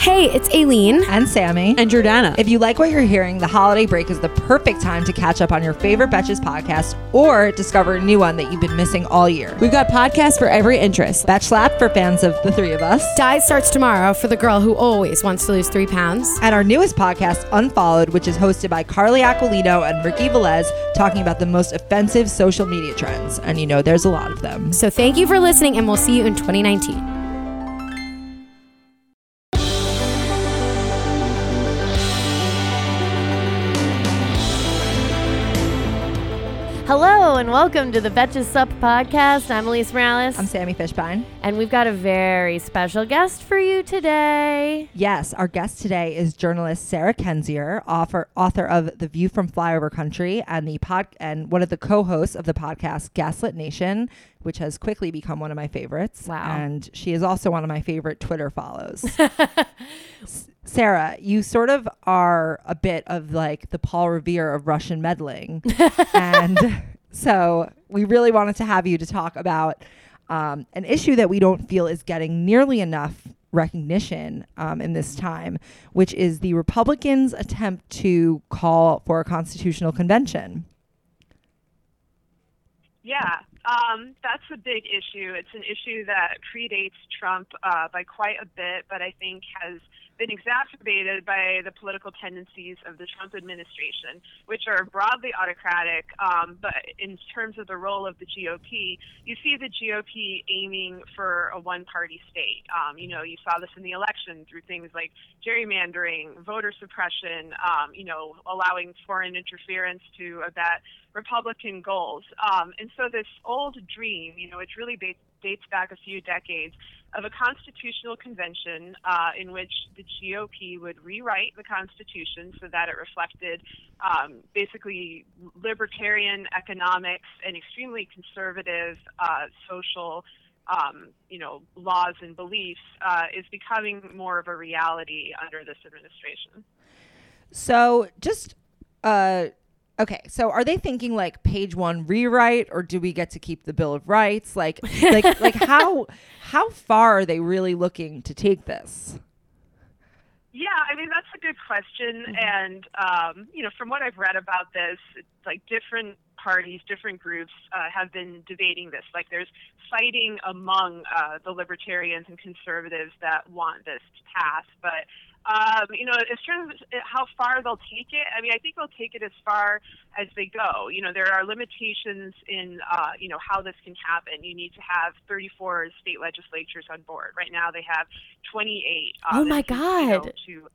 Hey, it's Aleen. and Sami. And Jordana. If you like what you're hearing, the holiday break is the perfect time to catch up on your favorite Betches podcast or discover a new one that you've been missing all year. We've got podcasts for every interest. Betch Slap for fans of the three of us. Diet starts tomorrow for the girl who always wants to lose three pounds. And our newest podcast, Unfollowed, which is hosted by Carly Aquilino and Ricky Velez, talking about the most offensive social media trends. And you know, there's a lot of them. So thank you for listening, and we'll see you in 2019. And welcome to the Betches Sup podcast. I'm Alise Morales, I'm Sami Fishbein. and we've got a very special guest for you today. Yes, our guest today is journalist Sarah Kendzior, author author of The View from Flyover Country and the pod and one of the co-hosts of the podcast Gaslit Nation, which has quickly become one of my favorites. Wow. And she is also one of my favorite Twitter follows. Sarah, you sort of are a bit of like the Paul Revere of Russian meddling. and so we really wanted to have you to talk about um, an issue that we don't feel is getting nearly enough recognition um, in this time, which is the Republicans' attempt to call for a constitutional convention. Yeah, um, that's a big issue. It's an issue that predates Trump uh, by quite a bit, but I think has been exacerbated by the political tendencies of the Trump administration, which are broadly autocratic. Um, but in terms of the role of the GOP, you see the GOP aiming for a one party state. Um, you know, you saw this in the election through things like gerrymandering, voter suppression, um, you know, allowing foreign interference to abet Republican goals. Um, and so this old dream, you know, it really ba- dates back a few decades of a constitutional convention uh, in which the GOP would rewrite the Constitution so that it reflected um, basically libertarian economics and extremely conservative uh, social. Um, you know, laws and beliefs uh, is becoming more of a reality under this administration. So just uh okay, so are they thinking like page 1 rewrite or do we get to keep the bill of rights? Like like like how how far are they really looking to take this? Yeah, I mean that's a good question, and um, you know, from what I've read about this, it's like different parties, different groups uh, have been debating this. Like there's fighting among uh, the libertarians and conservatives that want this to pass, but um, you know, as terms of how far they'll take it, I mean, I think they'll take it as far as they go. You know, there are limitations in, uh, you know, how this can happen. You need to have 34 state legislatures on board. Right now, they have 28. Oh um, my to, you know, God. to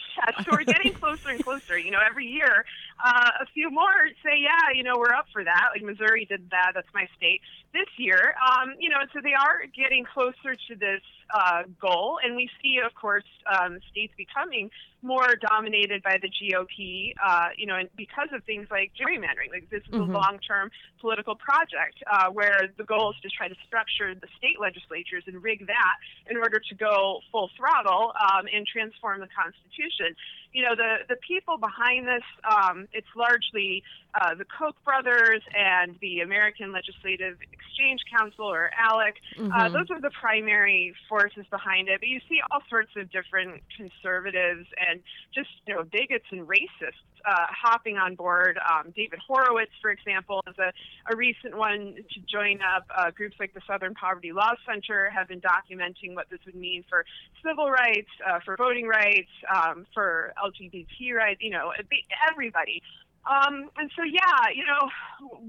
yeah, so we're getting closer and closer. You know, every year, uh, a few more say, yeah, you know, we're up for that. Like Missouri did that. That's my state this year. Um, you know, so they are getting closer to this uh, goal, and we see, of course, um, states becoming more dominated by the GOP. Uh, you know, and because of things like gerrymandering. Like this is Mhm. a long-term political project uh, where the goal is to try to structure the state legislatures and rig that in order to go full throttle um, and transform the Constitution. You know, the the people behind this, um, it's largely uh, the Koch brothers and the American Legislative Exchange Council, or ALEC. Uh, Mhm. those are the primary forces behind it. But you see all sorts of different conservatives and just you know bigots and racists uh, hopping on board. Um, David Horowitz, for example, is a, a recent one to join up. Uh, groups like the Southern Poverty Law Center have been documenting what this would mean for civil rights, uh, for voting rights, um, for LGBT rights. You know, everybody. Um, and so, yeah, you know,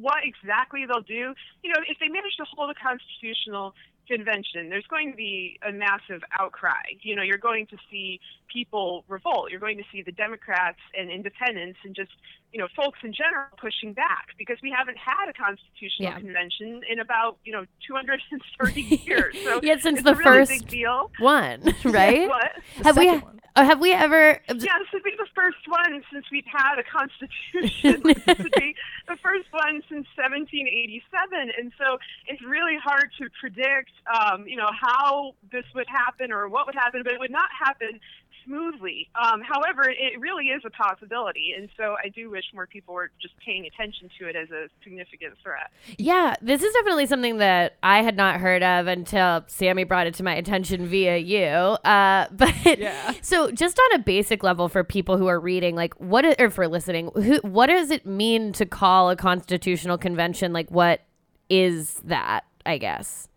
what exactly they'll do, you know, if they manage to hold a constitutional convention, there's going to be a massive outcry. You know, you're going to see people revolt. You're going to see the Democrats and independents and just, you know, folks in general pushing back because we haven't had a constitutional Yeah. convention in about, you know, 230 years. So Yeah, since the really first big deal. one, right? What? Have we one. uh, have we ever Yeah, this would be the first one since we've had a constitution. this would be the first one since 1787, and so it's really hard to predict, um, you know, how this would happen or what would happen. But it would not happen smoothly. Um, however, it really is a possibility, and so I do wish more people were just paying attention to it as a significant threat. Yeah, this is definitely something that I had not heard of until Sami brought it to my attention via you. Uh, but Yeah. so, just on a basic level, for people who are reading, like what, i- or for listening, who, what does it mean to call a constitutional convention? Like, what is that? I guess.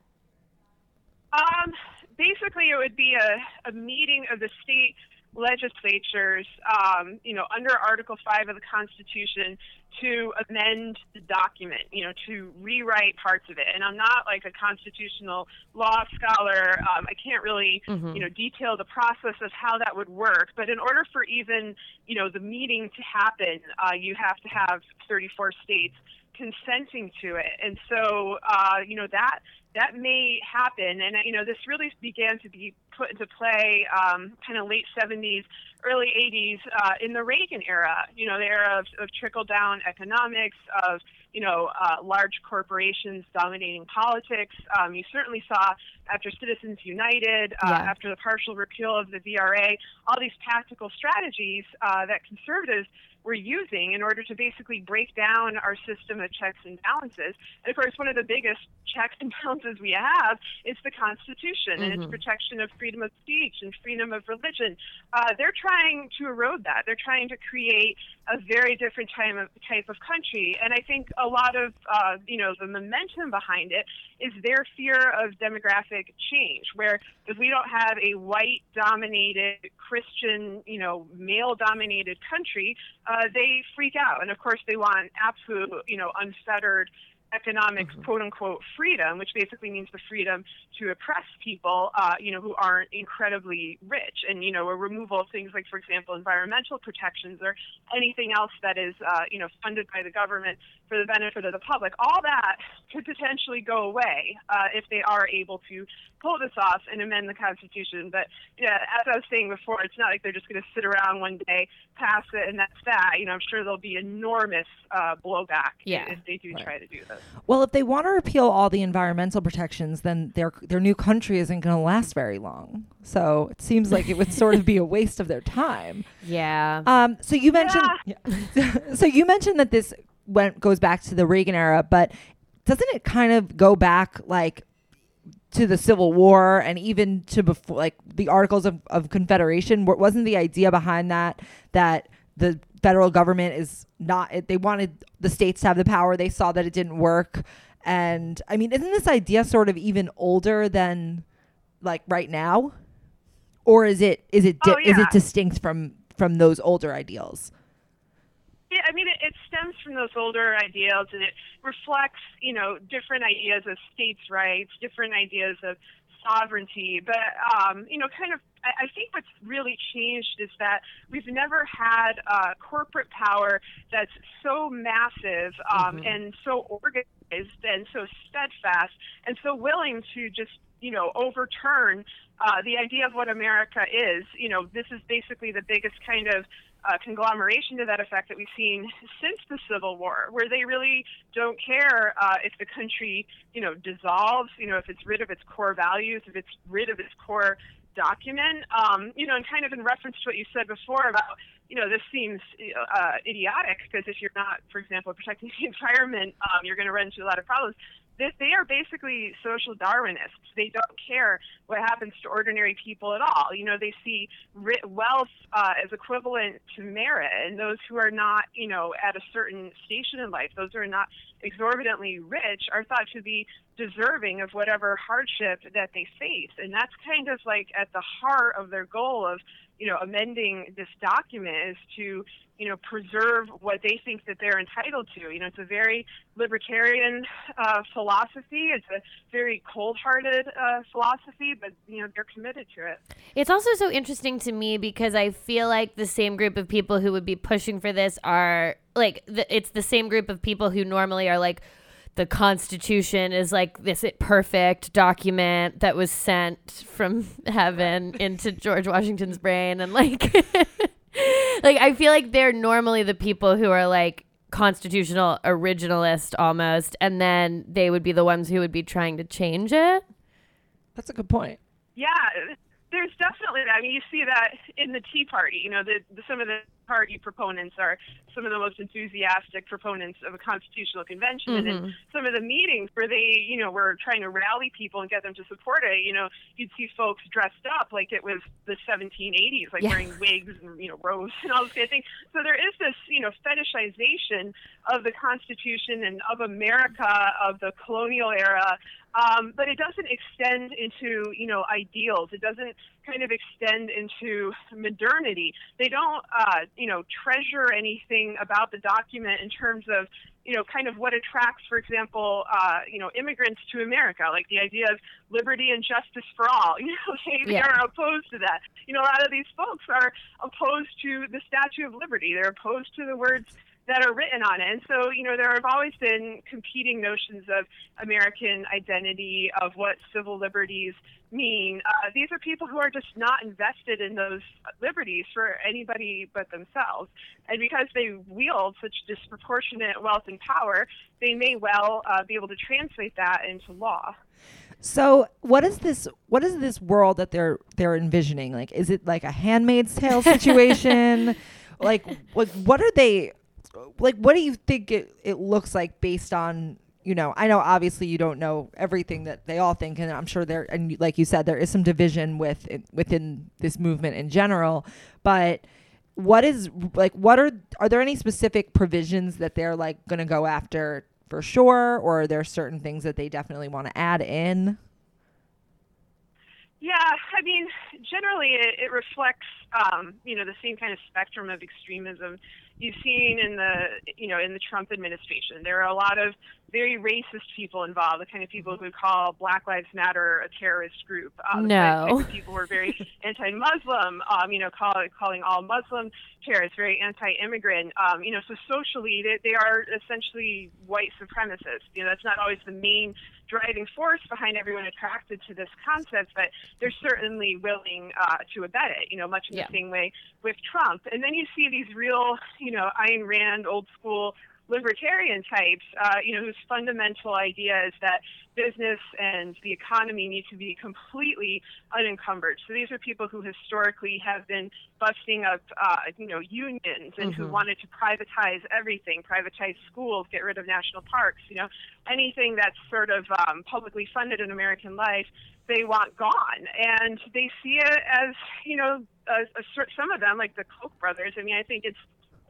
Um, basically, it would be a, a meeting of the state legislatures, um, you know, under Article 5 of the Constitution to amend the document, you know, to rewrite parts of it. And I'm not like a constitutional law scholar. Um, I can't really, Mhm. you know, detail the process of how that would work. But in order for even, you know, the meeting to happen, uh, you have to have 34 states consenting to it. And so, uh, you know, that that may happen. And, you know, this really began to be put into play um, kind of late 70s, early 80s uh, in the Reagan era, you know, the era of, of trickle down economics, of, you know, uh, large corporations dominating politics. Um, you certainly saw after Citizens United, uh, Yeah. after the partial repeal of the VRA, all these tactical strategies uh, that conservatives were using in order to basically break down our system of checks and balances. And of course, one of the biggest checks and balances we have is the Constitution and its Mhm. protection of freedom of speech and freedom of religion. Uh, they're trying to erode that. They're trying to create a very different type of type of country. And I think a lot of uh, you know the momentum behind it is their fear of demographic change, where if we don't have a white dominated Christian, you know, male dominated country, uh, they freak out. And of course, they want absolute, you know, unfettered economic quote unquote freedom, which basically means the freedom to oppress people, uh, you know, who aren't incredibly rich, and you know, a removal of things like, for example, environmental protections or anything else that is, uh, you know, funded by the government for the benefit of the public. All that could potentially go away uh, if they are able to pull this off and amend the Constitution. But yeah, as I was saying before, it's not like they're just going to sit around one day, pass it, and that's that. You know, I'm sure there'll be enormous uh, blowback Yeah. if they do try to do this. Well, if they want to repeal all the environmental protections, then their their new country isn't going to last very long. So it seems like it would sort of be a waste of their time. Yeah. Um, so you mentioned, Yeah. so you mentioned that this went goes back to the Reagan era, but doesn't it kind of go back like to the Civil War and even to before, like the Articles of, of Confederation? Wasn't the idea behind that that the federal government is not? It, they wanted the states to have the power. They saw that it didn't work, and I mean, isn't this idea sort of even older than like right now, or is it is it oh, di- Oh, is it distinct from from those older ideals? Yeah, I mean, it, it stems from those older ideals, and it reflects, you know, different ideas of states' rights, different ideas of sovereignty. But, um, you know, kind of, I, I think what's really changed is that we've never had uh, corporate power that's so massive um, and so organized and so steadfast and so willing to just, you know, overturn uh, the idea of what America is. You know, this is basically the biggest kind of uh, conglomeration to that effect that we've seen since the Civil War, where they really don't care uh, if the country, you know, dissolves, you know, if it's rid of its core values, if it's rid of its core document, um, you know, and kind of in reference to what you said before about, you know, this seems uh, idiotic because if you're not, for example, protecting the environment, um, you're going to run into a lot of problems. They, they are basically social Darwinists. They don't care what happens to ordinary people at all. You know, they see wealth uh, as equivalent to merit, and those who are not, you know, at a certain station in life, those who are not exorbitantly rich, are thought to be deserving of whatever hardship that they face. And that's kind of like at the heart of their goal of, you know, amending this document is to, you know, preserve what they think that they're entitled to. You know, it's a very libertarian uh, philosophy. It's a very cold-hearted uh, philosophy, but you know, they're committed to it. It's also so interesting to me because I feel like the same group of people who would be pushing for this are like the, it's the same group of people who normally are like the Constitution is like this perfect document that was sent from heaven into George Washington's brain and like like I feel like they're normally the people who are like constitutional originalist almost and then they would be the ones who would be trying to change it. That's a good point. Yeah, there's definitely that. I mean, you see that in the Tea Party. You know, the, the, some of the party proponents are some of the most enthusiastic proponents of a constitutional convention. Mm-hmm. And in some of the meetings where they, you know, were trying to rally people and get them to support it, you know, you'd see folks dressed up like it was the 1780s, like Yeah. wearing wigs and, you know, robes and all this kind of thing. So there is this, you know, fetishization of the Constitution and of America, of the colonial era. Um, but it doesn't extend into, you know, ideals. It doesn't kind of extend into modernity. They don't, uh, you know, treasure anything about the document in terms of, you know, kind of what attracts, for example, uh, you know, immigrants to America, like the idea of liberty and justice for all. You know, they, Yeah. are opposed to that. You know, a lot of these folks are opposed to the Statue of Liberty. They're opposed to the words that are written on it. And so, you know, there have always been competing notions of American identity, of what civil liberties mean. Uh, these are people who are just not invested in those liberties for anybody but themselves. And because they wield such disproportionate wealth and power, they may well uh, be able to translate that into law. So what is this? What is this world that they're they're envisioning? Like, is it like a Handmaid's Tale situation? like, what what are they? Like, what do you think it, it looks like based on? You know, I know obviously you don't know everything that they all think, and I'm sure there and like you said, there is some division with within this movement in general. But what is like? What are are there any specific provisions that they're like going to go after for sure, or are there certain things that they definitely want to add in? Yeah, I mean, generally it, it reflects, um, you know, the same kind of spectrum of extremism you've seen in the, you know, in the Trump administration. There are a lot of very racist people involved, the kind of people who call Black Lives Matter a terrorist group. The No. people who are very anti-Muslim, um, you know, call, calling all Muslim terrorists, very anti-immigrant. Um, you know, so socially they, they are essentially white supremacists. You know, that's not always the main driving force behind everyone attracted to this concept, but they're certainly willing uh, to abet it, you know, much in Yeah. the same way with Trump. And then you see these real, you know, Ayn Rand, old school libertarian types, uh, you know, whose fundamental idea is that business and the economy need to be completely unencumbered. So these are people who historically have been busting up, uh, you know, unions and who Mhm. wanted to privatize everything, privatize schools, get rid of national parks, you know, anything that's sort of um, publicly funded in American life, they want gone. And they see it as, you know, a, a, some of them, like the Koch brothers, I mean, I think it's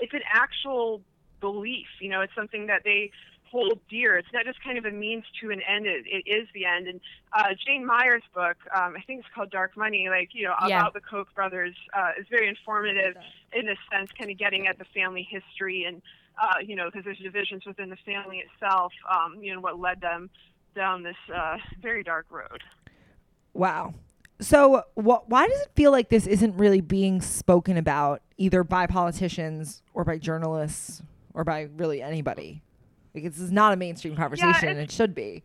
it's an actual belief. You know, it's something that they hold dear. It's not just kind of a means to an end. It, it is the end. And uh, Jane Mayer's book, um, I think it's called Dark Money, like, you know, Yeah. about the Koch brothers uh, is very informative in a sense, kind of getting at the family history and, uh, you know, because there's divisions within the family itself, um, you know, what led them down this uh, very dark road. Wow. So, wh- why does it feel like this isn't really being spoken about either by politicians or by journalists or by really anybody? Like, this is not a mainstream conversation, and it should be.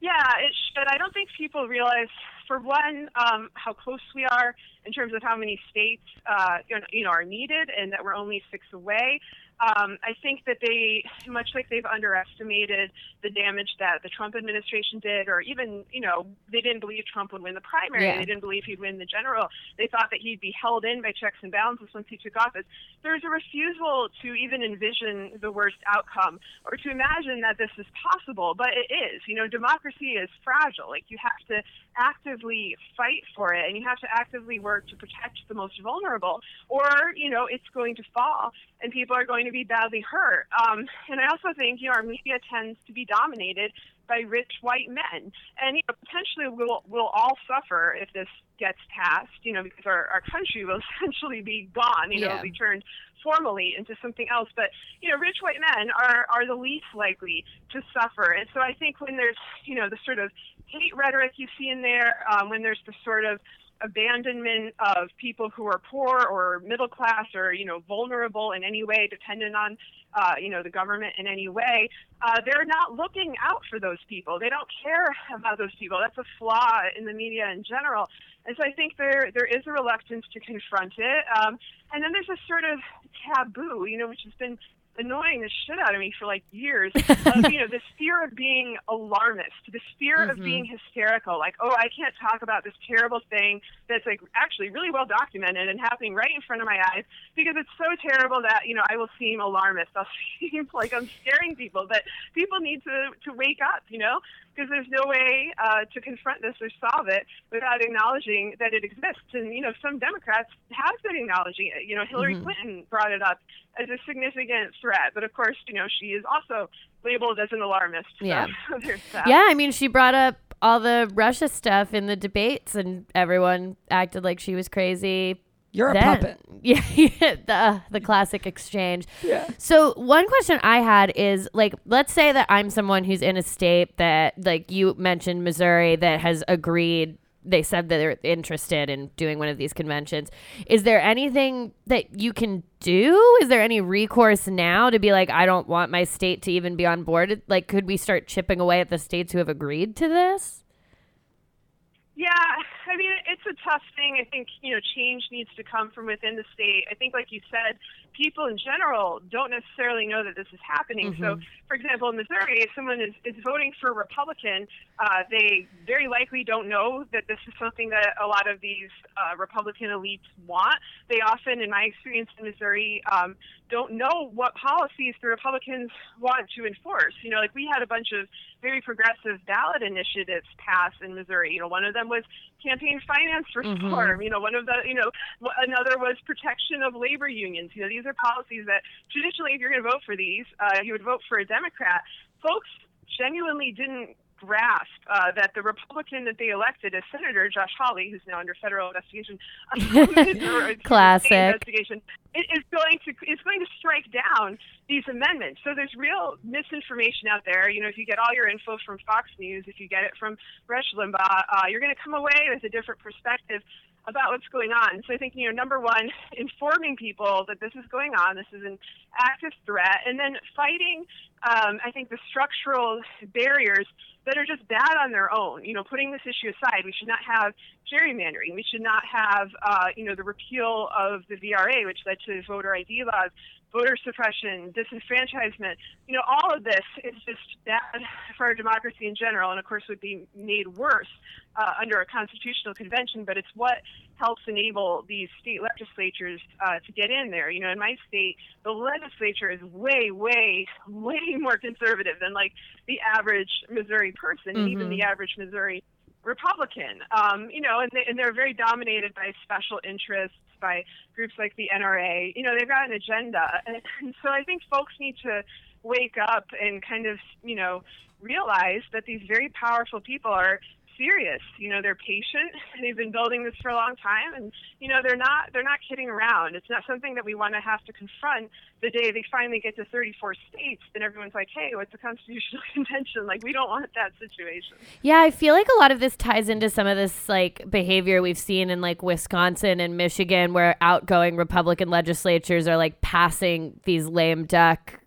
Yeah, it should. I don't think people realize, for one, um, how close we are in terms of how many states, uh, you know, are needed, and that we're only six away. Um, I think that they, much like they've underestimated the damage that the Trump administration did, or even, you know, they didn't believe Trump would win the primary. Yeah. They didn't believe he'd win the general. They thought that he'd be held in by checks and balances once he took office. There's a refusal to even envision the worst outcome or to imagine that this is possible, but it is. You know, democracy is fragile. Like, you have to actively fight for it, and you have to actively work to protect the most vulnerable, or, you know, it's going to fall and people are going to be badly hurt. Um, and I also think, you know, our media tends to be dominated by rich white men. And, you know, potentially we'll, we'll all suffer if this gets passed, you know, because our, our country will essentially be gone, you know, Yeah. be turned formally into something else. But, you know, rich white men are, are the least likely to suffer. And so I think when there's, you know, the sort of hate rhetoric you see in there, um, when there's the sort of abandonment of people who are poor or middle class or you know vulnerable in any way dependent on uh, you know the government in any way uh, they're not looking out for those people. They don't care about those people. That's a flaw in the media in general. And so I think there there is a reluctance to confront it um, and then there's a sort of taboo you know which has been annoying the shit out of me for like years. of, you know, this fear of being alarmist, this fear Mm-hmm. of being hysterical. Like, oh, I can't talk about this terrible thing that's like actually really well documented and happening right in front of my eyes because it's so terrible that you know I will seem alarmist. I'll seem like I'm scaring people, but people need to to wake up. You know, because there's no way uh, to confront this or solve it without acknowledging that it exists. And you know, some Democrats have been acknowledging it. You know, Hillary Clinton brought it up as a significant threat, but of course, you know, she is also labeled as an alarmist. So Yeah. Yeah, I mean, she brought up all the Russia stuff in the debates, and everyone acted like she was crazy. You're a then. puppet. Yeah, yeah, the uh, the classic exchange. Yeah. So one question I had is like, let's say that I'm someone who's in a state that, like you mentioned, Missouri, that has agreed. They said that they're interested in doing one of these conventions. Is there anything that you can do? Is there any recourse now to be like, I don't want my state to even be on board? Like, could we start chipping away at the states who have agreed to this? Yeah, I mean, it's a tough thing. I think, you know, change needs to come from within the state. I think, like you said, people in general don't necessarily know that this is happening. So, for example, in Missouri, if someone is, is voting for a Republican, uh, they very likely don't know that this is something that a lot of these uh, Republican elites want. They often, in my experience in Missouri, um, don't know what policies the Republicans want to enforce. You know, like we had a bunch of very progressive ballot initiatives pass in Missouri. You know, one of them was campaign finance reform. You know, one of the, you know, another was protection of labor unions. You know, these are policies that traditionally, if you're going to vote for these, uh, you would vote for a Democrat. Folks genuinely didn't grasp uh, that the Republican that they elected as Senator Josh Hawley, who's now under federal investigation, or, excuse me, Classic. investigation, is going to is going to strike down these amendments. So there's real misinformation out there. You know, if you get all your info from Fox News, if you get it from Rush Limbaugh, uh, you're going to come away with a different perspective about what's going on. So I think, you know, number one, informing people that this is going on, this is an active threat, and then fighting, um, I think, the structural barriers that are just bad on their own. You know, putting this issue aside, we should not have gerrymandering. We should not have, uh, you know, the repeal of the VRA, which led to voter ID laws, voter suppression, disenfranchisement. You know, all of this is just bad for our democracy in general, and of course would be made worse uh, under a constitutional convention. But it's what helps enable these state legislatures uh, to get in there. You know, in my state, the legislature is way, way, way more conservative than like the average Missouri person, and even the average Missouri Republican. Um, you know, and, they, and they're very dominated by special interests, by groups like the NRA. You know, they've got an agenda, and, and so I think folks need to wake up and kind of, you know, realize that these very powerful people are serious. You know, they're patient. And they've been building this for a long time, and you know, they're not they're not kidding around. It's not something that we want to have to confront the day they finally get to 34 states. Then everyone's like, "Hey, what's a constitutional convention?" Like, we don't want that situation. Yeah, I feel like a lot of this ties into some of this like behavior we've seen in like Wisconsin and Michigan where outgoing Republican legislatures are like passing these lame duck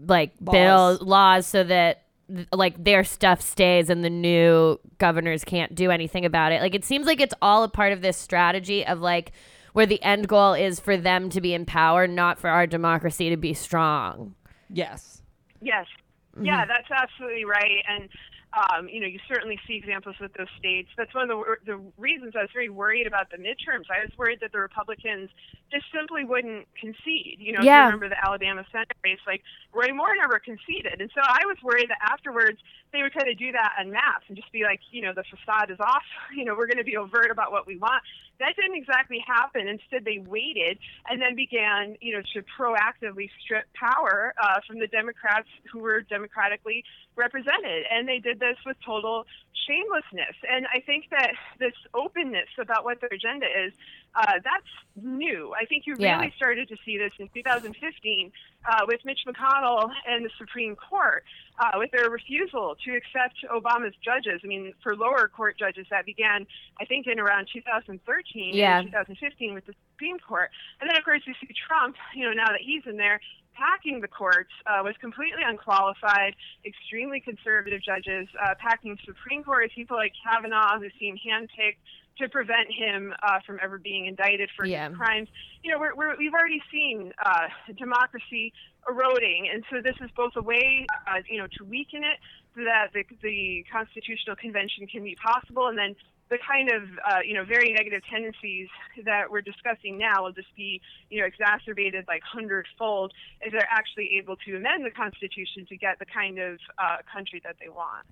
like bill laws so that th- like their stuff stays and the new governors can't do anything about it. Like it seems like it's all a part of this strategy of like where the end goal is for them to be in power, not for our democracy to be strong. Yes. Yes. Mm-hmm. Yeah, that's absolutely right. And um, you know, you certainly see examples with those states. That's one of the the reasons I was very worried about the midterms. I was worried that the Republicans just simply wouldn't concede. You know, if you remember the Alabama Senate race, like Roy Moore never conceded, and so I was worried that afterwards they would kind of do that en masse and just be like, you know, the facade is off. You know, we're going to be overt about what we want. That didn't exactly happen. Instead, they waited and then began, you know, to proactively strip power uh, from the Democrats who were democratically represented. And they did this with total shamelessness. And I think that this openness about what their agenda is, uh, that's new. I think you Yeah. really started to see this in 2015 uh, with Mitch McConnell and the Supreme Court, uh, with their refusal to accept Obama's judges. I mean, for lower court judges, that began, I think, in around 2013 Yeah. and 2015 with the Supreme Court. And then, of course, you see Trump, you know, now that he's in there, packing the courts uh, was completely unqualified, extremely conservative judges, uh, packing the Supreme Court with people like Kavanaugh, who seemed handpicked to prevent him uh, from ever being indicted for Yeah. his crimes. You know, we're, we're, we've already seen uh, democracy eroding, and so this is both a way, uh, you know, to weaken it so that the, the Constitutional Convention can be possible, and then the kind of uh, you know very negative tendencies that we're discussing now will just be you know exacerbated like hundredfold if they're actually able to amend the Constitution to get the kind of uh, country that they want.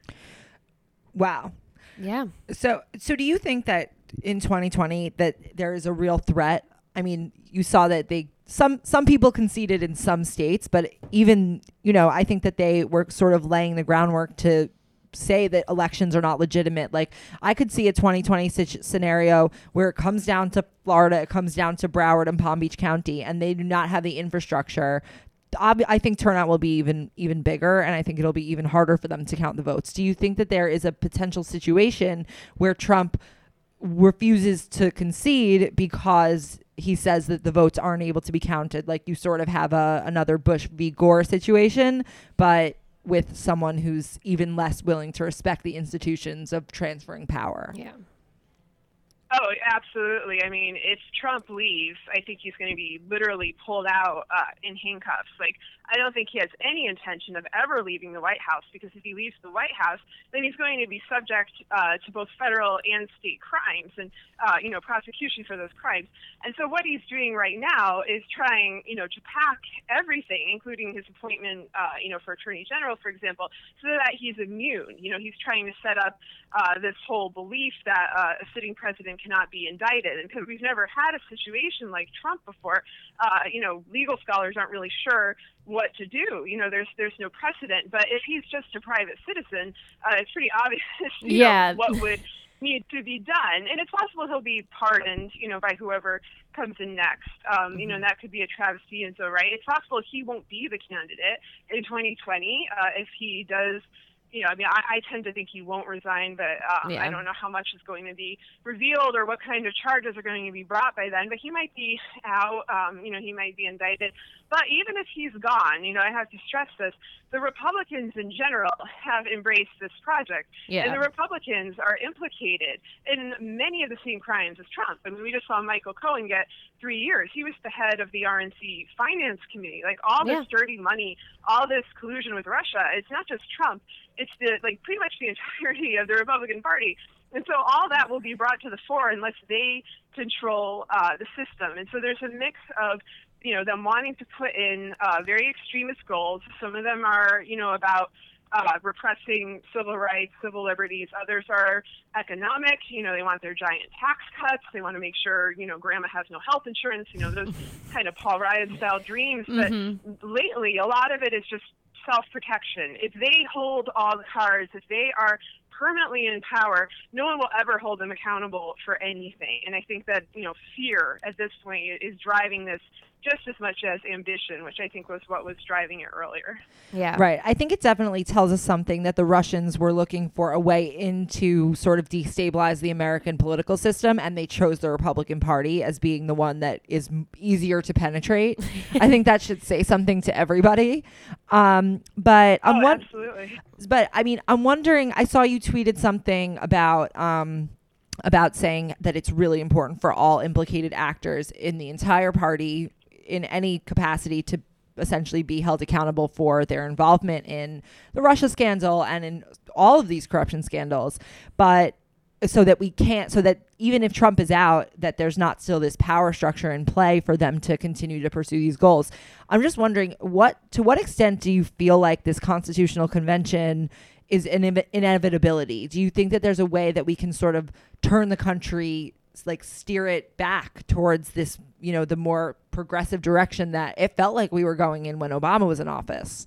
Wow. Yeah. So, so do you think that in 2020 that there is a real threat? I mean, you saw that they some some people conceded in some states, but even you know, I think that they were sort of laying the groundwork to say that elections are not legitimate. Like I could see a 2020 situ- scenario where it comes down to Florida, it comes down to Broward and Palm Beach County, and they do not have the infrastructure. Ob- I think turnout will be even even bigger, and I think it'll be even harder for them to count the votes. Do you think that there is a potential situation where Trump refuses to concede because he says that the votes aren't able to be counted? Like you sort of have a another Bush v. Gore situation, but with someone who's even less willing to respect the institutions of transferring power. Yeah. Oh, absolutely. I mean, if Trump leaves, I think he's going to be literally pulled out uh, in handcuffs. Like, I don't think he has any intention of ever leaving the White House because if he leaves the White House, then he's going to be subject uh, to both federal and state crimes and, uh, you know, prosecution for those crimes. And so what he's doing right now is trying, you know, to pack everything, including his appointment, uh, you know, for Attorney General, for example, so that he's immune. You know, he's trying to set up uh, this whole belief that uh, a sitting president cannot be indicted. And because we've never had a situation like Trump before, uh, you know, legal scholars aren't really sure what to do. You know, there's there's no precedent. But if he's just a private citizen, uh, it's pretty obvious. Yeah. Know, what would need to be done, and it's possible he'll be pardoned. You know, by whoever comes in next. Um, You know, and that could be a travesty and so right. It's possible he won't be the candidate in 2020 uh, if he does you know, I mean, I, I tend to think he won't resign, but um, Yeah. I don't know how much is going to be revealed or what kind of charges are going to be brought by then. But he might be out. Um, you know, he might be indicted. But even if he's gone, you know, I have to stress this: the Republicans in general have embraced this project, Yeah. and the Republicans are implicated in many of the same crimes as Trump. I mean, we just saw Michael Cohen get three years. He was the head of the RNC Finance Committee. Like all this dirty money, all this collusion with Russia. It's not just Trump. It's the like pretty much the entirety of the Republican Party. And so all that will be brought to the fore unless they control uh, the system. And so there's a mix of you know them wanting to put in uh, very extremist goals. Some of them are you know about uh, repressing civil rights, civil liberties. Others are economic. You know, they want their giant tax cuts. They want to make sure, you know, grandma has no health insurance, you know, those kind of Paul Ryan style dreams. But lately, a lot of it is just self protection. If they hold all the cards, if they are permanently in power, no one will ever hold them accountable for anything. And I think that, you know, fear at this point is driving this just as much as ambition, which I think was what was driving it earlier. Yeah. Right. I think it definitely tells us something that the Russians were looking for a way into sort of destabilize the American political system, and they chose the Republican Party as being the one that is easier to penetrate. I think that should say something to everybody. Um, but I'm oh, won- absolutely. but I mean, I'm wondering. I saw you tweeted something about um, about saying that it's really important for all implicated actors in the entire party, in any capacity, to essentially be held accountable for their involvement in the Russia scandal and in all of these corruption scandals. But so that we can't, so that even if Trump is out, that there's not still this power structure in play for them to continue to pursue these goals. I'm just wondering what, to what extent do you feel like this constitutional convention is an inev- inevitability? Do you think that there's a way that we can sort of turn the country, like steer it back towards this, you know, the more progressive direction that it felt like we were going in when Obama was in office?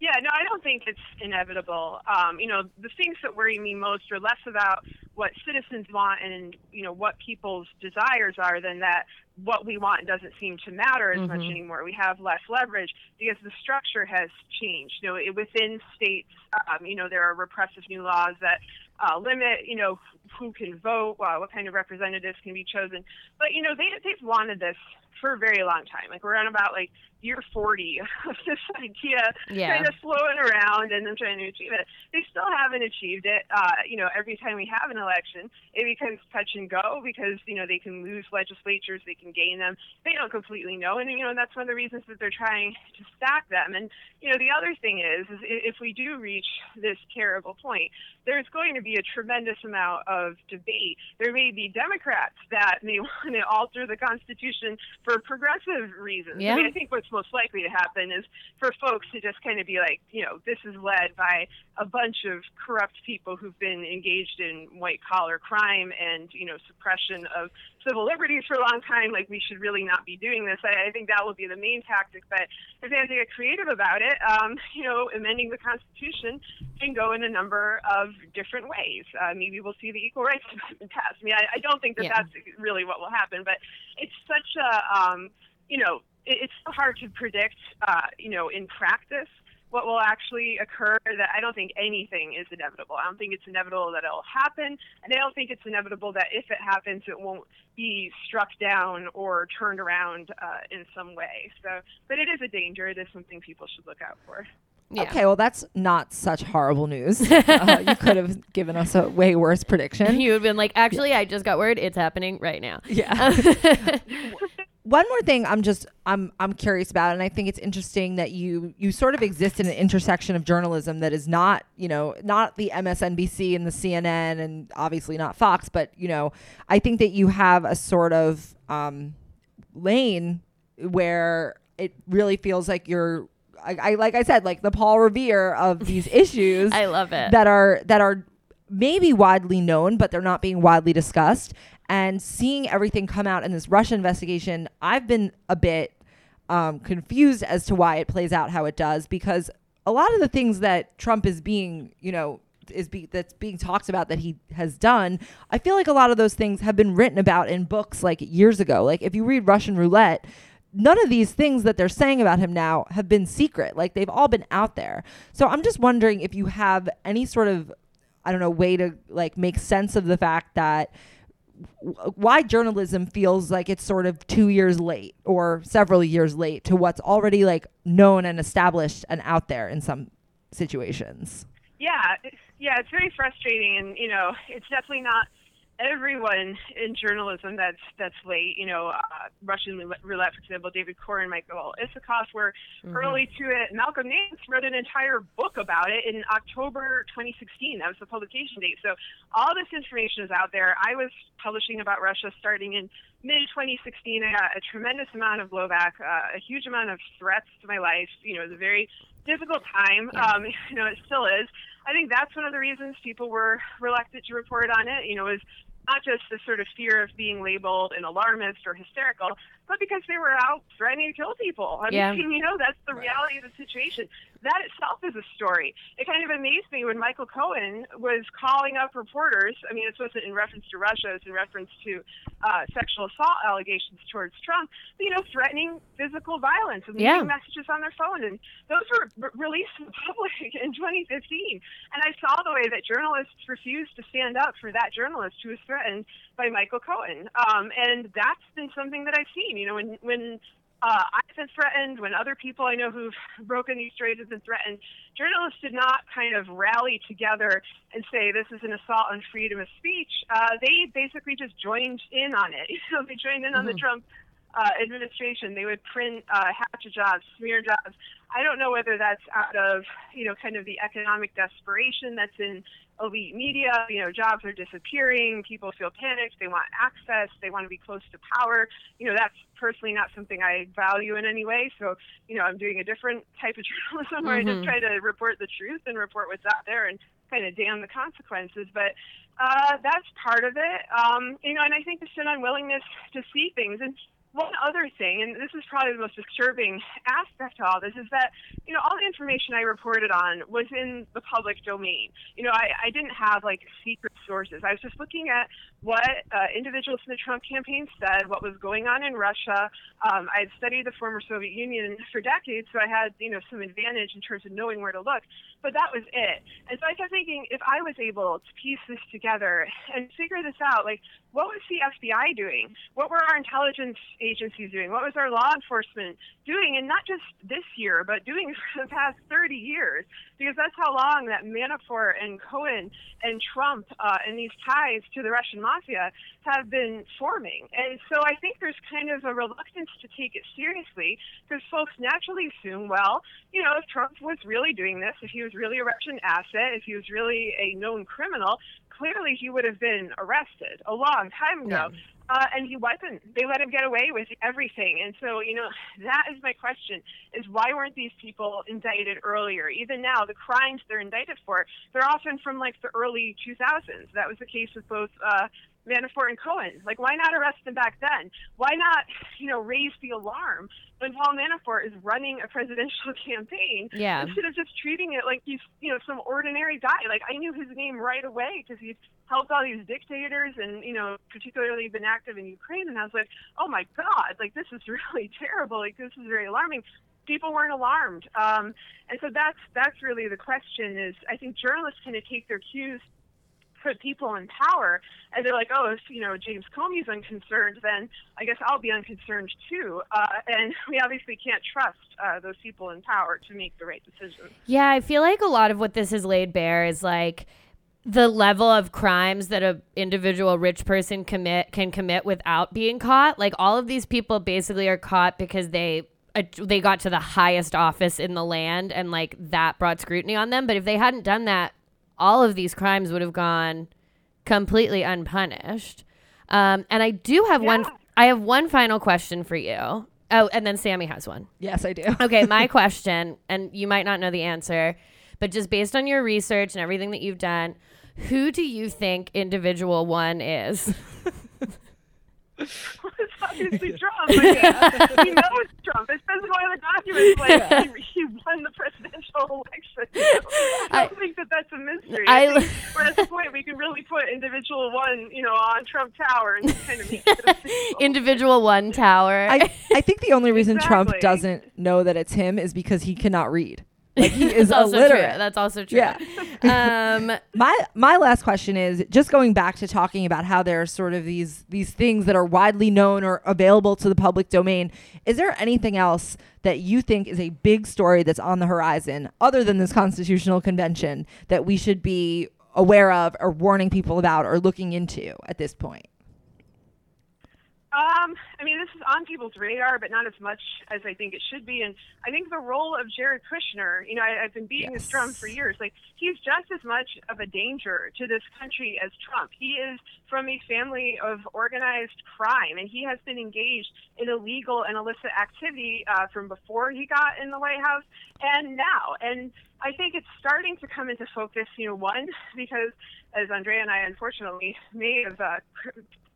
Yeah, no, I don't think it's inevitable. Um, you know, the things that worry me most are less about what citizens want and you know what people's desires are than that what we want doesn't seem to matter as much anymore. We have less leverage because the structure has changed. You know, it, within states, um, you know, there are repressive new laws that uh, limit, you know, who can vote, uh, what kind of representatives can be chosen. But you know, they they've wanted this for a very long time. Like we're on about like year 40 of this idea Yeah. kind of floating around and them trying to achieve it. They still haven't achieved it. Uh, you know, every time we have an election, it becomes touch and go because, you know, they can lose legislatures, they can gain them. They don't completely know. And, you know, that's one of the reasons that they're trying to stack them. And, you know, the other thing is, is if we do reach this terrible point, there's going to be a tremendous amount of debate. There may be Democrats that may want to alter the Constitution for progressive reasons. I mean, Yeah. I think what's most likely to happen is for folks to just kind of be like, you know, this is led by a bunch of corrupt people who've been engaged in white collar crime and, you know, suppression of civil liberties for a long time. Like, we should really not be doing this. I, I think that will be the main tactic. But if they have to get creative about it, um, you know, amending the Constitution can go in a number of different ways. Uh, maybe we'll see the Equal Rights Amendment passed. I mean, I, I don't think that Yeah. that's really what will happen, but it's such a, um, you know, it's so hard to predict, uh, you know, in practice what will actually occur that I don't think anything is inevitable. I don't think it's inevitable that it'll happen, and I don't think it's inevitable that if it happens, it won't be struck down or turned around uh, in some way. So, but it is a danger. It is something people should look out for. Yeah. Okay, well, that's not such horrible news. uh, you could have given us a way worse prediction. You would have been like, actually, I just got word it's happening right now. Yeah. One more thing I'm just I'm I'm curious about and I think it's interesting that you you sort of exist in an intersection of journalism that is not, you know, not the MSNBC and the CNN and obviously not Fox, but you know, I think that you have a sort of um lane where it really feels like you're I, I like I said, like the Paul Revere of these issues I love it. that are that are maybe widely known, but they're not being widely discussed. And seeing everything come out in this Russia investigation, I've been a bit um, confused as to why it plays out how it does because a lot of the things that Trump is being, you know, is be, that's being talked about that he has done. I feel like a lot of those things have been written about in books like years ago. Like if you read Russian Roulette, none of these things that they're saying about him now have been secret. Like they've all been out there. So I'm just wondering if you have any sort of I don't know way to like make sense of the fact that why journalism feels like it's sort of 2 years late or several years late to what's already like known and established and out there in some situations. Yeah, yeah, it's very frustrating, and you know, it's definitely not everyone in journalism that's that's late. You know, uh, Russian roulette, for example, David Corn, Michael Isikoff were early to it. Malcolm Nance wrote an entire book about it in October 2016. That was the publication date. So all this information is out there. I was publishing about Russia starting in mid 2016. I got a tremendous amount of blowback, uh, a huge amount of threats to my life. You know, it was a very difficult time. Um, you know, it still is. I think that's one of the reasons people were reluctant to report on it. You know, is not just the sort of fear of being labeled an alarmist or hysterical, but because they were out threatening to kill people. I Yeah. mean, you know, that's the reality of the situation. That itself is a story. It kind of amazed me when Michael Cohen was calling up reporters. I mean, this wasn't in reference to Russia, it's in reference to uh, sexual assault allegations towards Trump, but, you know, threatening physical violence and Yeah. messages on their phone. And those were released to the public in 2015. And I saw the way that journalists refused to stand up for that journalist who was threatened by Michael Cohen. Um, and that's been something that I've seen. You know, when when uh, I've been threatened, when other people I know who've broken these stories have been threatened, journalists did not kind of rally together and say this is an assault on freedom of speech. Uh, they basically just joined in on it. You know, they joined in on the Trump uh, administration. They would print uh, hatchet jobs, smear jobs. I don't know whether that's out of, you know, kind of the economic desperation that's in elite media. You know, jobs are disappearing. People feel panicked. They want access. They want to be close to power. You know, that's personally not something I value in any way. So, you know, I'm doing a different type of journalism where I just try to report the truth and report what's out there and kind of damn the consequences. But uh, that's part of it. Um, you know, and I think it's an unwillingness to see things. And one other thing, and this is probably the most disturbing aspect to all this, is that you know all the information I reported on was in the public domain. You know, I, I didn't have like secret sources. I was just looking at what uh, individuals in the Trump campaign said, what was going on in Russia. Um, I had studied the former Soviet Union for decades, so I had you know some advantage in terms of knowing where to look. But that was it. And so I kept thinking, if I was able to piece this together and figure this out, like what was the FBI doing? What were our intelligence agencies doing? What was our law enforcement doing? And not just this year, but doing for the past 30 years, because that's how long that Manafort and Cohen and Trump uh, and these ties to the Russian mafia have been forming. And so I think there's kind of a reluctance to take it seriously because folks naturally assume, well, you know, if Trump was really doing this, if he was really a Russian asset, if he was really a known criminal, clearly he would have been arrested a long time ago. Yeah. Uh, and he wasn't. They let him get away with everything. And so, you know, that is my question: is why weren't these people indicted earlier? Even now, the crimes they're indicted for, they're often from like the early 2000s. That was the case with both uh, Manafort and Cohen. Like, why not arrest them back then? Why not, you know, raise the alarm when Paul Manafort is running a presidential campaign yeah. instead of just treating it like he's, you know, some ordinary guy? Like, I knew his name right away because he's helped all these dictators and, you know, particularly been active in Ukraine. And I was like, oh my God, like, this is really terrible. Like, this is very alarming people weren't alarmed. Um, and so that's that's really the question. Is I think journalists kind of take their cues put people in power and they're like, oh, if you know James Comey's unconcerned, then I guess I'll be unconcerned too. Uh, and we obviously can't trust uh, those people in power to make the right decisions. Yeah, I feel like a lot of what this has laid bare is like the level of crimes that a individual rich person commit can commit without being caught. Like all of these people basically are caught because they uh, they got to the highest office in the land and like that brought scrutiny on them. But if they hadn't done that, all of these crimes would have gone completely unpunished. Um, and I do have yeah. one. I have one final question for you. Oh, and then Sami has one. Yes, I do. okay, my question, and you might not know the answer, but just based on your research and everything that you've done, who do you think individual one is? it's obviously Trump. Like, yeah. he knows Trump. It says in one of the documents like he, he won the presidential election. I don't I, think that that's a mystery. I, I think we're at the point we can really put individual one, you know, on Trump Tower and kind of make it individual one tower. I, I think the only reason exactly. Trump doesn't know that it's him is because he cannot read. Like he is illiterate. True. That's also true. Yeah. um, my my last question is just going back to talking about how there are sort of these these things that are widely known or available to the public domain. Is there anything else that you think is a big story that's on the horizon other than this constitutional convention that we should be aware of or warning people about or looking into at this point? Um, I mean, this is on people's radar, but not as much as I think it should be. And I think the role of Jared Kushner, you know, I, have been beating yes. this drum for years. Like, he's just as much of a danger to this country as Trump. He is from a family of organized crime, and he has been engaged in illegal and illicit activity uh, from before he got in the White House and now. And I think it's starting to come into focus, you know, one, because as Andrea and I unfortunately may have uh,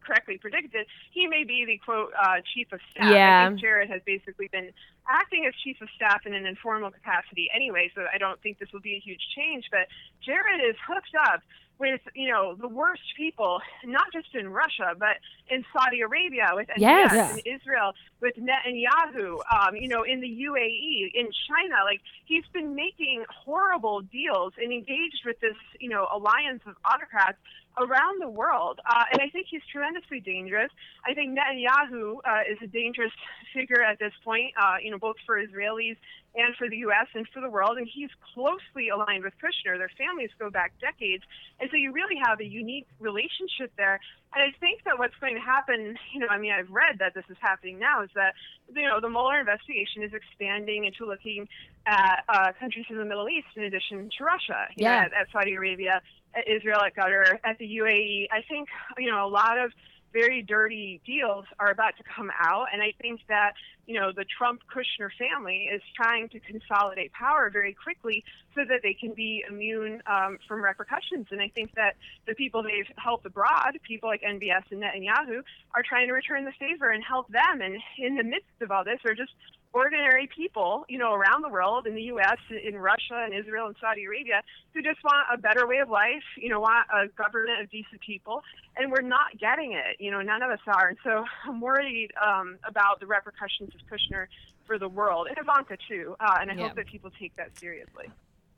correctly predicted, he may be the quote uh, chief of staff. Yeah. I think Jared has basically been acting as chief of staff in an informal capacity anyway, so I don't think this will be a huge change. But Jared is hooked up with you know the worst people, not just in Russia, but in Saudi Arabia with MBS, yes. in Israel with Netanyahu, um, you know, in the UAE, in China. Like he's been making horrible deals and engaged with this you know alliance of autocrats around the world. Uh, and I think he's tremendously dangerous. I think Netanyahu uh, is a dangerous figure at this point, uh, you know, both for Israelis and for the U.S. and for the world. And he's closely aligned with Kushner. Their families go back decades. And so you really have a unique relationship there. And I think that what's going to happen, you know, I mean, I've read that this is happening now, is that, you know, the Mueller investigation is expanding into looking at uh, countries in the Middle East in addition to Russia, yeah. Know, at, at Saudi Arabia, at Israel, at Qatar, at the UAE. I think, you know, a lot of very dirty deals are about to come out. And I think that, you know, the Trump Kushner family is trying to consolidate power very quickly so that they can be immune um, from repercussions. And I think that the people they've helped abroad, people like MBS and Netanyahu, are trying to return the favor and help them. And in the midst of all this, are just ordinary people, you know, around the world, in the U.S., in Russia, and Israel, and Saudi Arabia, who just want a better way of life, you know, want a government of decent people, and we're not getting it. You know, none of us are, and so I'm worried um, about the repercussions of Kushner for the world and Ivanka too, uh, and I Yeah. hope that people take that seriously.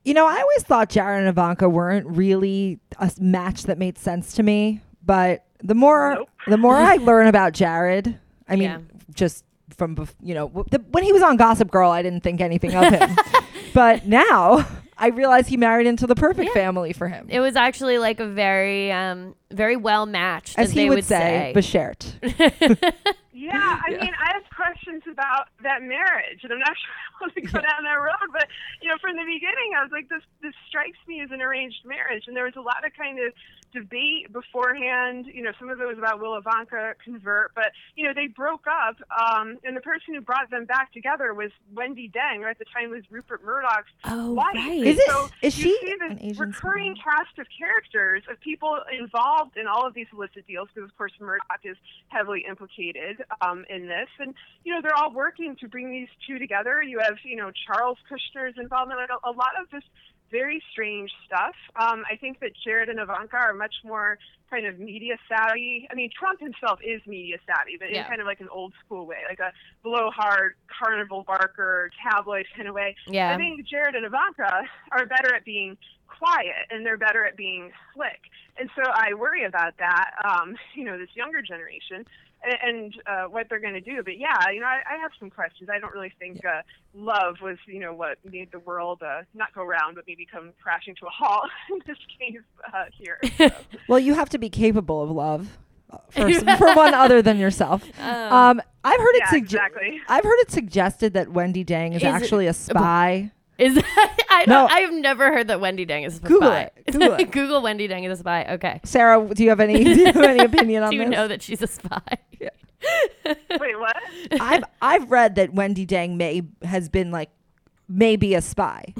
You know, I always thought Jared and Ivanka weren't really a match that made sense to me. But the more Nope. the more I learn about Jared, I mean, Yeah. just from bef- you know the, when he was on Gossip Girl, I didn't think anything of him. but now I realize he married into the perfect Yeah. family for him, It was actually like a very, um, very well matched, as as he they would, say, Beshert. Yeah, I mean, I have questions about that marriage, and I'm not sure I want to go down that road. But you know, from the beginning, I was like, this this strikes me as an arranged marriage, and there was a lot of kind of debate beforehand. You know, some of it was about will Ivanka convert, but you know, they broke up, um, and the person who brought them back together was Wendy Deng, or at the time was Rupert Murdoch's oh, wife. right. Is it- So is you she see this recurring spy? cast of characters of people involved in all of these illicit deals because of course Murdoch is heavily implicated um, in this and you know they're all working to bring these two together you have you know Charles Kushner's involvement like a, a lot of this very strange stuff um, I think that Jared and Ivanka are much more kind of media savvy I mean Trump himself is media savvy but Yeah. in kind of like an old school way like a blowhard carnival barker tabloid kind of way Yeah. I think Jared and Ivanka are better at being quiet and they're better at being slick. And so I worry about that, um, you know, this younger generation and, and uh, what they're going to do. But yeah, you know, I, I have some questions. I don't really think uh, love was, you know, what made the world uh, not go round, but maybe come crashing to a halt in this case uh, here. So. Well, you have to be capable of love. uh, For, for one other than yourself, Um, um, I've heard it. yeah, exactly. I've heard it suggested that Wendy Deng is, Is it- actually a spy. Is I No. don't, I have never heard that Wendy Deng is a Google spy. it. Google it. Google Wendy Deng is a spy. Okay. Sarah, do you have any do you have any opinion on that? Do you this? know that she's a spy? Wait, what? I've I've read that Wendy Deng may has been like maybe a spy,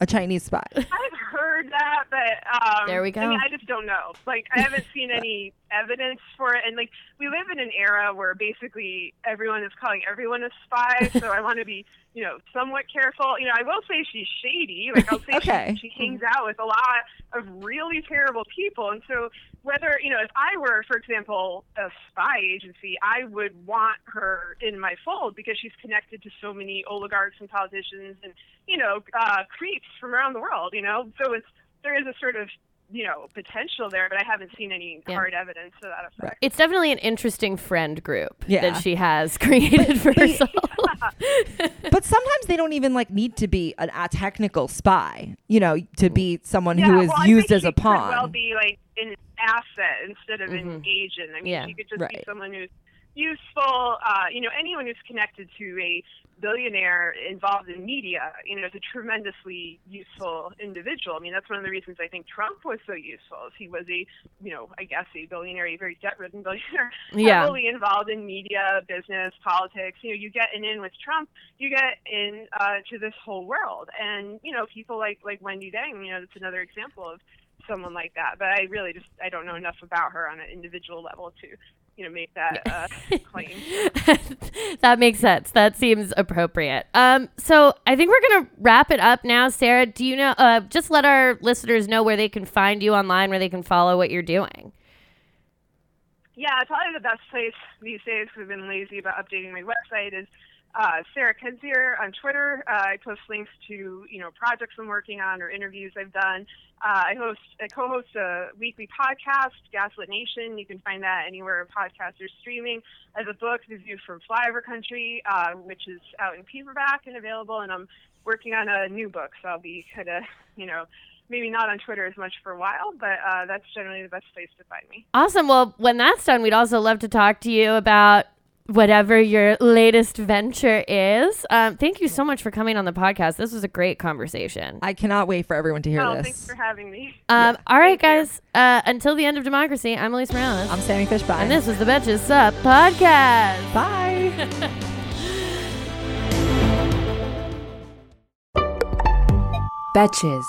a Chinese spy. I've heard that, but um, There we go. I mean, I just don't know. Like, I haven't seen any evidence for it, and like, we live in an era where basically everyone is calling everyone a spy. so I want to be, you know, somewhat careful. You know, I will say she's shady. Like, I'll say Okay. she, she hangs out with a lot of really terrible people, and so whether you know, if I were, for example, a spy agency, I would want her in my fold because she's connected to so many oligarchs and politicians and you know, uh, creeps from around the world, you know. So it's there is a sort of you know potential there, but I haven't seen any Yeah. hard evidence to that effect. It's definitely an interesting friend group Yeah. that she has created for they- herself. But sometimes they don't even like need to be an, a technical spy, you know, to be someone yeah, who is well, I used think as she a could pawn. Well, be like an asset instead of Mhm. an agent. I mean, Yeah. she could just Right. be someone who's useful. Uh, you know, anyone who's connected to a billionaire involved in media, you know, is a tremendously useful individual. I mean, that's one of the reasons I think Trump was so useful. Is he was a, you know, I guess a billionaire, a very debt-ridden billionaire, Yeah. heavily involved in media, business, politics. You know, you get an in with Trump, you get in uh, to this whole world, and you know, people like like Wendy Deng. You know, that's another example of someone like that. But I really just I don't know enough about her on an individual level to, you know, make that uh, claim. that makes sense. That seems appropriate. Um, so I think we're gonna wrap it up now. Sarah, do you know? Uh, just let our listeners know where they can find you online, where they can follow what you're doing. Yeah, probably the best place these days because I've been lazy about updating my website is uh, Sarah Kendzior on Twitter. Uh, I post links to you know projects I'm working on or interviews I've done. Uh, I host, I co-host a weekly podcast, Gaslit Nation. You can find that anywhere podcasts are streaming. I have a book, The View from Flyover Country, uh, which is out in paperback and available. And I'm working on a new book, so I'll be kind of you know maybe not on Twitter as much for a while, but uh, that's generally the best place to find me. Awesome. Well, when that's done, we'd also love to talk to you about whatever your latest venture is. Um, thank you so much for coming on the podcast. This was a great conversation. I cannot wait for everyone to hear this. Oh, this. thanks for having me. Um, All right, Thank guys. Uh, until the end of democracy, I'm Alise Morales. I'm Sami Fishbein. and this was the Betches Sup podcast. Bye. Betches.